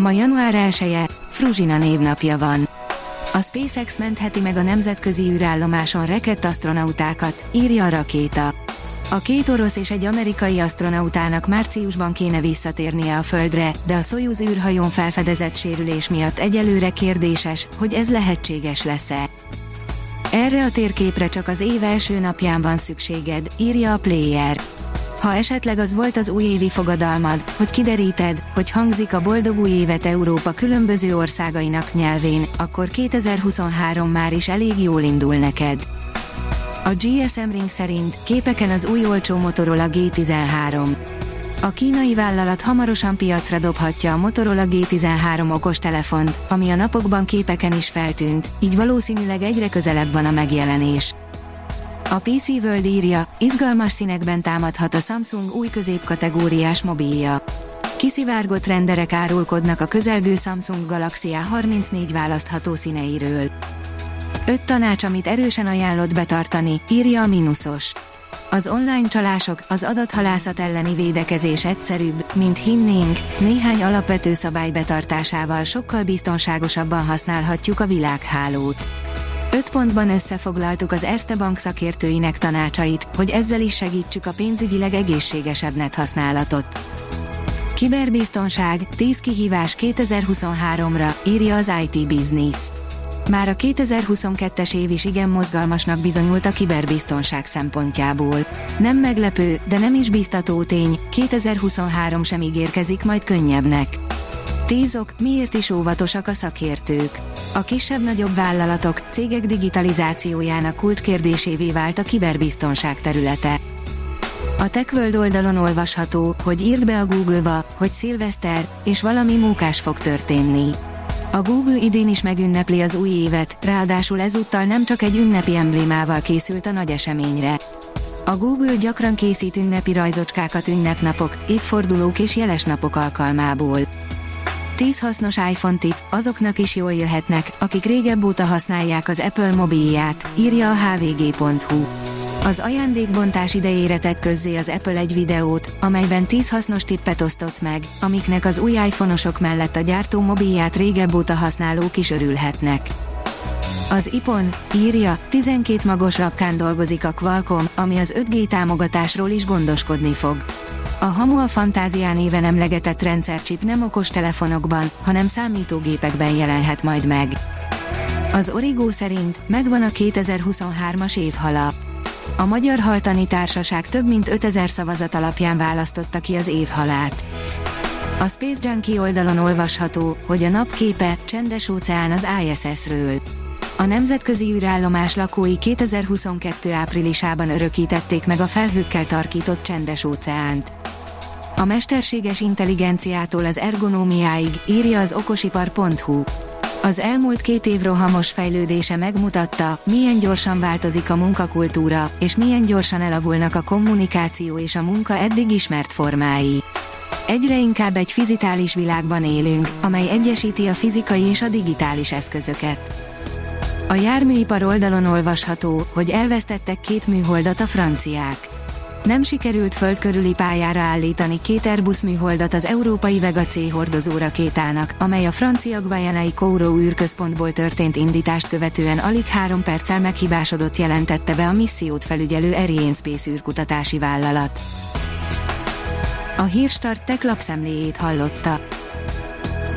Ma január 1 -e, Fruzsina névnapja van. A SpaceX mentheti meg a nemzetközi űrállomáson rekett astronautákat, írja a rakéta. A két orosz és egy amerikai astronautának márciusban kéne visszatérnie a Földre, de a Soyuz űrhajón felfedezett sérülés miatt egyelőre kérdéses, hogy ez lehetséges lesz-e. Erre a térképre csak az év első napján van szükséged, írja a Player. Ha esetleg az volt az újévi fogadalmad, hogy kideríted, hogy hangzik a boldog új évet Európa különböző országainak nyelvén, akkor 2023 már is elég jól indul neked. A GSM Ring szerint képeken az új olcsó Motorola G13. A kínai vállalat hamarosan piacra dobhatja a Motorola G13 okostelefont, ami a napokban képeken is feltűnt, így valószínűleg egyre közelebb van a megjelenés. A PC World írja, izgalmas színekben támadhat a Samsung új középkategóriás mobilja. Kiszivárgott renderek árulkodnak a közelgő Samsung Galaxy A34 választható színeiről. Öt tanács, amit erősen ajánlott betartani, írja a Minusos. Az online csalások, az adathalászat elleni védekezés egyszerűbb, mint hinnénk, néhány alapvető szabály betartásával sokkal biztonságosabban használhatjuk a világhálót. Öt pontban összefoglaltuk az Erste Bank szakértőinek tanácsait, hogy ezzel is segítsük a pénzügyileg egészségesebb net használatot. Kiberbiztonság, 10 kihívás 2023-ra, írja az IT Business. Már a 2022-es év is igen mozgalmasnak bizonyult a kiberbiztonság szempontjából. Nem meglepő, de nem is biztató tény, 2023 sem ígérkezik majd könnyebbnek. Tízok, miért is óvatosak a szakértők? A kisebb-nagyobb vállalatok, cégek digitalizációjának kulcskérdésévé vált a kiberbiztonság területe. A TechWorld oldalon olvasható, hogy írd be a Google-ba, hogy szilveszter, és valami mókás fog történni. A Google idén is megünnepli az új évet, ráadásul ezúttal nem csak egy ünnepi emblémával készült a nagy eseményre. A Google gyakran készít ünnepi rajzocskákat ünnepnapok, évfordulók és jeles napok alkalmából. 10 hasznos iPhone tip, azoknak is jól jöhetnek, akik régebb óta használják az Apple mobilját, írja a hvg.hu. Az ajándékbontás idejére tett közzé az Apple egy videót, amelyben 10 hasznos tippet osztott meg, amiknek az új iPhone-osok mellett a gyártó mobilját régebb óta használók is örülhetnek. Az IPON írja, 12 magos rapkán dolgozik a Qualcomm, ami az 5G támogatásról is gondoskodni fog. A Hamu a Fantázián éven emlegetett rendszercsip nem okos telefonokban, hanem számítógépekben jelenhet majd meg. Az Origo szerint megvan a 2023-as évhala. A Magyar Haltani Társaság több mint 5000 szavazat alapján választotta ki az évhalát. A Space Junkie oldalon olvasható, hogy a napképe csendes óceán az ISS-ről. A nemzetközi űrállomás lakói 2022. áprilisában örökítették meg a felhőkkel tarkított csendes óceánt. A mesterséges intelligenciától az ergonómiáig, írja az okosipar.hu. Az elmúlt két év rohamos fejlődése megmutatta, milyen gyorsan változik a munkakultúra, és milyen gyorsan elavulnak a kommunikáció és a munka eddig ismert formái. Egyre inkább egy fizitális világban élünk, amely egyesíti a fizikai és a digitális eszközöket. A járműipar oldalon olvasható, hogy elvesztettek két műholdat a franciák. Nem sikerült földkörüli pályára állítani két Airbus műholdat az európai Vega C hordozó rakétának, amely a francia Guyanai Kourou űrközpontból történt indítást követően alig három perccel meghibásodott jelentette be a missziót felügyelő Ariane Space űrkutatási vállalat. A Hírstart tech lapszemléjét hallotta.